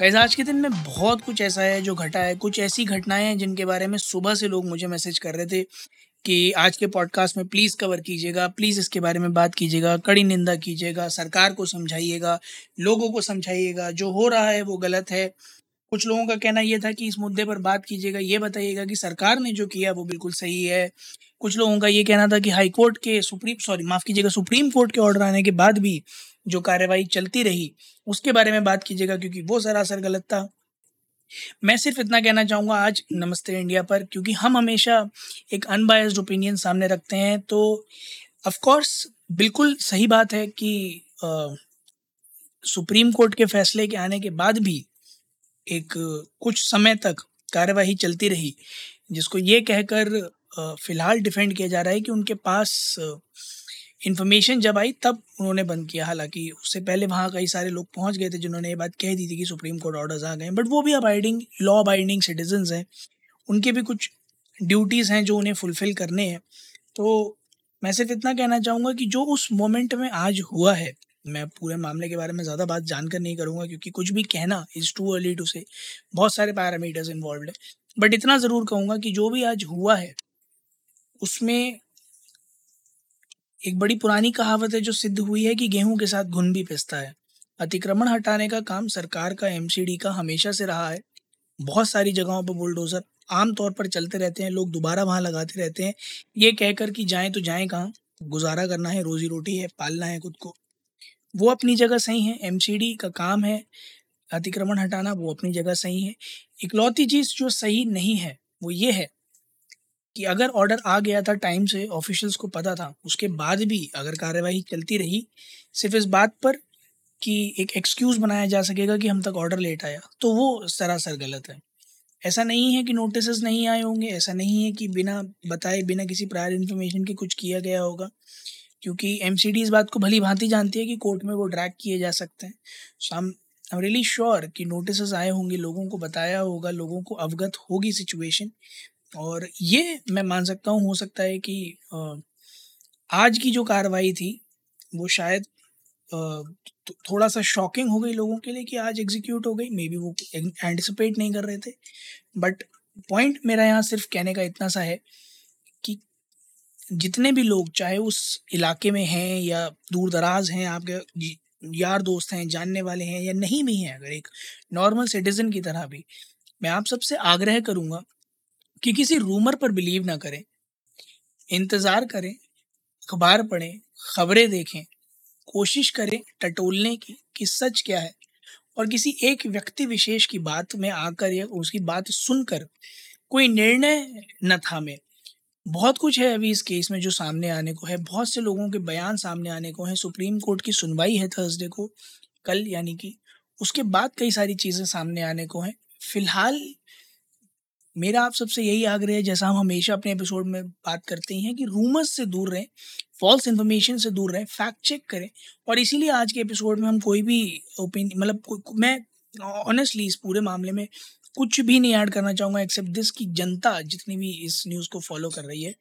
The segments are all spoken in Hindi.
गैस आज के दिन में बहुत कुछ ऐसा है जो घटा है। कुछ ऐसी घटनाएँ हैं जिनके बारे में सुबह से लोग मुझे मैसेज कर रहे थे कि आज के पॉडकास्ट में प्लीज़ कवर कीजिएगा प्लीज़ इसके बारे में बात कीजिएगा, कड़ी निंदा कीजिएगा, सरकार को समझाइएगा, लोगों को समझाइएगा, जो हो रहा है वो गलत है। कुछ लोगों का कहना यह था कि इस मुद्दे पर बात कीजिएगा ये बताइएगा कि सरकार ने जो किया वो बिल्कुल सही है। कुछ लोगों का ये कहना था कि हाई कोर्ट के सुप्रीम सॉरी माफ़ कीजिएगा सुप्रीम कोर्ट के ऑर्डर आने के बाद भी जो कार्यवाही चलती रही उसके बारे में बात कीजिएगा क्योंकि वो सरासर गलत था। मैं सिर्फ़ इतना कहना चाहूँगा आज नमस्ते इंडिया पर क्योंकि हम हमेशा एक अनबायस्ड ओपिनियन सामने रखते हैं तो ऑफ़ कोर्स बिल्कुल सही बात है कि आ, सुप्रीम कोर्ट के फैसले के आने के बाद भी एक कुछ समय तक कार्यवाही चलती रही, जिसको ये कहकर फ़िलहाल डिफेंड किया जा रहा है कि उनके पास इन्फॉर्मेशन जब आई तब उन्होंने बंद किया। हालाँकि उससे पहले वहाँ कई सारे लोग पहुँच गए थे जिन्होंने ये बात कह दी थी कि सुप्रीम कोर्ट ऑर्डर्स आ गए बट वो भी अबाइडिंग लॉ अबाइडिंग सिटीजन्स हैं। उनके भी कुछ ड्यूटीज़ हैं जो उन्हें फुलफ़िल करने हैं। तो मैं सिर्फ़ इतना कहना चाहूँगा कि जो उस मोमेंट में आज हुआ है मैं पूरे मामले के बारे में ज़्यादा बात जानकर नहीं करूँगा, क्योंकि कुछ भी कहना इज़ टू अर्ली टू से बहुत सारे पैरामीटर्स इन्वॉल्व है। बट इतना ज़रूर कहूँगा कि जो भी आज हुआ है, उसमें एक बड़ी पुरानी कहावत है जो सिद्ध हुई है कि गेहूँ के साथ घुन भी पिसता है। अतिक्रमण हटाने का काम सरकार का एमसीडी का हमेशा से रहा है। बहुत सारी जगहों पर बुलडोज़र आम तौर पर चलते रहते हैं, लोग दोबारा वहाँ लगाते रहते हैं। ये कहकर कि जाएँ तो जाएँ कहाँ? गुजारा करना है, रोज़ी रोटी है, पालना है खुद को। वो अपनी जगह सही है एमसीडी का काम है, अतिक्रमण हटाना वो अपनी जगह सही है। इकलौती चीज़ जो सही नहीं है, वो ये है कि अगर ऑर्डर आ गया था टाइम से ऑफिशियल्स को पता था, उसके बाद भी अगर कार्यवाही चलती रही, सिर्फ़ इस बात पर कि एक एक्सक्यूज़ बनाया जा सकेगा कि हम तक ऑर्डर लेट आया तो वो सरासर गलत है। ऐसा नहीं है कि नोटिस नहीं आए होंगे, ऐसा नहीं है कि बिना बताए, बिना किसी प्रायर इन्फॉर्मेशन के कुछ किया गया होगा। क्योंकि एमसीडी इस बात को भली भांति जानती है कि कोर्ट में वो ड्रैग किए जा सकते हैं। सो हम आई एम रियली श्योर कि नोटिस आए होंगे, लोगों को बताया होगा, लोगों को अवगत होगी सिचुएशन और ये मैं मान सकता हूँ, हो सकता है कि आज की जो कार्रवाई थी, वो शायद थोड़ा सा शॉकिंग हो गई लोगों के लिए कि आज एग्जीक्यूट हो गई। मे बी वो एंटिसिपेट नहीं कर रहे थे। बट पॉइंट मेरा यहाँ सिर्फ़ कहने का इतना सा है जितने भी लोग, चाहे उस इलाके में हैं या दूर दराज हैं, आपके यार दोस्त हैं, जानने वाले हैं या नहीं भी हैं, अगर एक नॉर्मल सिटीज़न की तरह भी, मैं आप सबसे आग्रह करूँगा कि किसी रूमर पर बिलीव ना करें, इंतज़ार करें, अखबार पढ़ें, खबरें देखें, कोशिश करें टटोलने की कि सच क्या है और किसी एक व्यक्ति विशेष की बात में आकर या उसकी बात सुनकर कोई निर्णय न था थामे। बहुत कुछ है अभी इस केस में जो सामने आने को है। बहुत से लोगों के बयान सामने आने को है। सुप्रीम कोर्ट की सुनवाई है थर्सडे को, कल यानी कि। उसके बाद कई सारी चीज़ें सामने आने को हैं। फ़िलहाल मेरा आप सबसे यही आग्रह है, जैसा हम हमेशा अपने एपिसोड में बात करते हैं कि रूमर्स से दूर रहें फॉल्स इन्फॉर्मेशन से दूर रहें फैक्ट चेक करें। और इसीलिए आज के एपिसोड में हम कोई भी ओपिनियन मतलब मैं ऑनेस्टली इस पूरे मामले में कुछ भी नहीं ऐड करना चाहूँगा एक्सेप्ट दिस की जनता जितनी भी इस न्यूज़ को फॉलो कर रही है,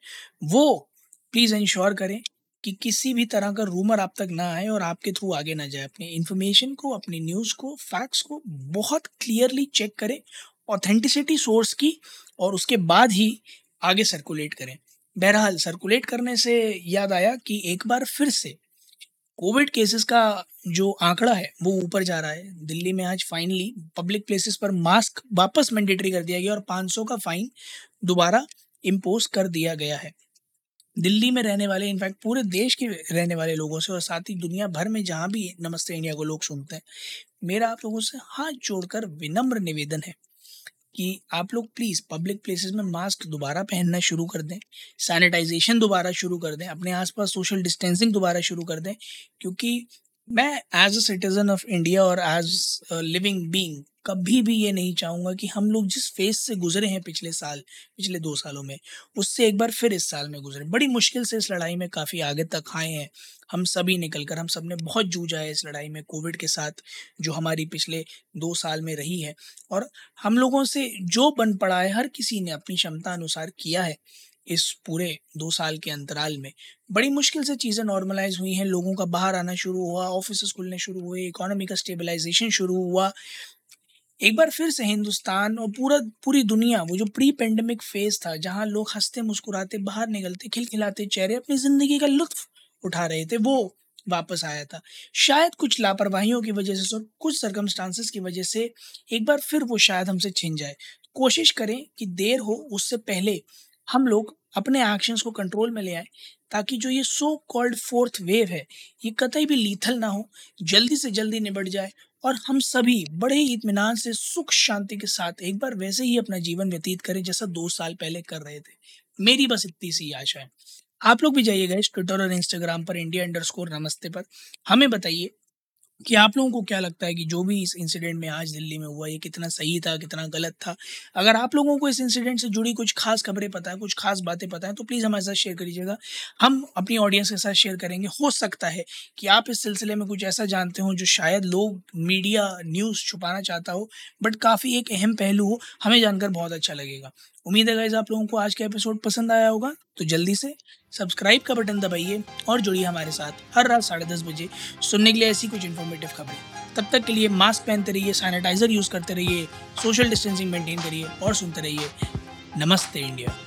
वो प्लीज़ इंश्योर करें कि किसी भी तरह का रूमर आप तक ना आए और आपके थ्रू आगे ना जाए। अपनी इन्फॉर्मेशन को, अपनी न्यूज़ को फैक्ट्स को बहुत क्लियरली चेक करें ऑथेंटिसिटी सोर्स की और उसके बाद ही आगे सर्कुलेट करें। बहरहाल सर्कुलेट करने से याद आया कि एक बार फिर से कोविड केसेस का जो आंकड़ा है, वो ऊपर जा रहा है। दिल्ली में आज फाइनली पब्लिक प्लेसेस पर मास्क वापस मैंडेटरी कर दिया गया और 500 का फाइन दोबारा इम्पोज कर दिया गया है। दिल्ली में रहने वाले इनफैक्ट पूरे देश के रहने वाले लोगों से और साथ ही दुनिया भर में जहाँ भी नमस्ते इंडिया को लोग सुनते हैं, मेरा आप लोगों से हाथ जोड़कर विनम्र निवेदन है कि आप लोग प्लीज़ पब्लिक प्लेसेस में मास्क दोबारा पहनना शुरू कर दें सैनिटाइजेशन दोबारा शुरू कर दें, अपने आसपास सोशल डिस्टेंसिंग दोबारा शुरू कर दें, क्योंकि मैं as a citizen of India और एज लिविंग बींग कभी भी ये नहीं चाहूँगा कि हम लोग जिस फ़ेज़ से गुजरे हैं पिछले साल, पिछले दो सालों में, उससे एक बार फिर इस साल में गुजरे। बड़ी मुश्किल से इस लड़ाई में काफ़ी आगे तक आए हैं। हम सभी निकल कर हम सबने बहुत जूझा है इस लड़ाई में कोविड के साथ, जो हमारी पिछले दो साल में रही है। और हम लोगों से जो बन पड़ा है, हर किसी ने अपनी क्षमता अनुसार किया है। इस पूरे दो साल के अंतराल में। बड़ी मुश्किल से चीज़ें नॉर्मलाइज हुई हैं। लोगों का बाहर आना शुरू हुआ ऑफ़िस खुलने शुरू हुए इकोनॉमी का स्टेबलाइजेशन शुरू हुआ। एक बार फिर से हिंदुस्तान और पूरा, पूरी दुनिया, वो जो प्री पेंडेमिक फ़ेज़ था, जहाँ लोग हँसते, मुस्कुराते, बाहर निकलते, खिलखिलाते, चेहरे अपनी ज़िंदगी का लुत्फ उठा रहे थे, वो वापस आया था। शायद कुछ लापरवाहियों की वजह से और कुछ सरकमस्टांसिस की वजह से एक बार फिर वो शायद हमसे छिन जाए। कोशिश करें कि देर हो, उससे पहले हम लोग अपने एक्शंस को कंट्रोल में ले आए, ताकि जो ये सो कॉल्ड फोर्थ वेव है, ये कतई भी लीथल ना हो, जल्दी से जल्दी निबट जाए और हम सभी बड़े ही इतमान से सुख शांति के साथ एक बार वैसे ही अपना जीवन व्यतीत करें जैसा दो साल पहले कर रहे थे। मेरी बस इतनी सी आशा है। आप लोग भी जाइएगा इस ट्विटर और इंस्टाग्राम पर इंडिया अंडर नमस्ते पर। हमें बताइए कि आप लोगों को क्या लगता है कि जो भी इस इंसिडेंट में आज दिल्ली में हुआ, ये कितना सही था, कितना गलत था? अगर आप लोगों को इस इंसिडेंट से जुड़ी कुछ खास खबरें पता है, कुछ खास बातें पता है तो प्लीज़ हमारे साथ शेयर करिएगा। हम अपनी ऑडियंस के साथ शेयर करेंगे। हो सकता है कि आप इस सिलसिले में कुछ ऐसा जानते हो जो शायद लोग मीडिया न्यूज़ छुपाना चाहता हो बट काफ़ी एक अहम पहलू हो, हमें जानकर बहुत अच्छा लगेगा। उम्मीद है आप लोगों को आज का एपिसोड पसंद आया होगा तो जल्दी से सब्सक्राइब का बटन दबाइए और जुड़िए हमारे साथ हर रात साढ़े दस बजे सुनने के लिए ऐसी कुछ इन्फॉर्मेटिव खबरें। तब तक के लिए मास्क पहनते रहिए सैनिटाइजर यूज़ करते रहिए सोशल डिस्टेंसिंग मेंटेन करिए और सुनते रहिए। नमस्ते इंडिया।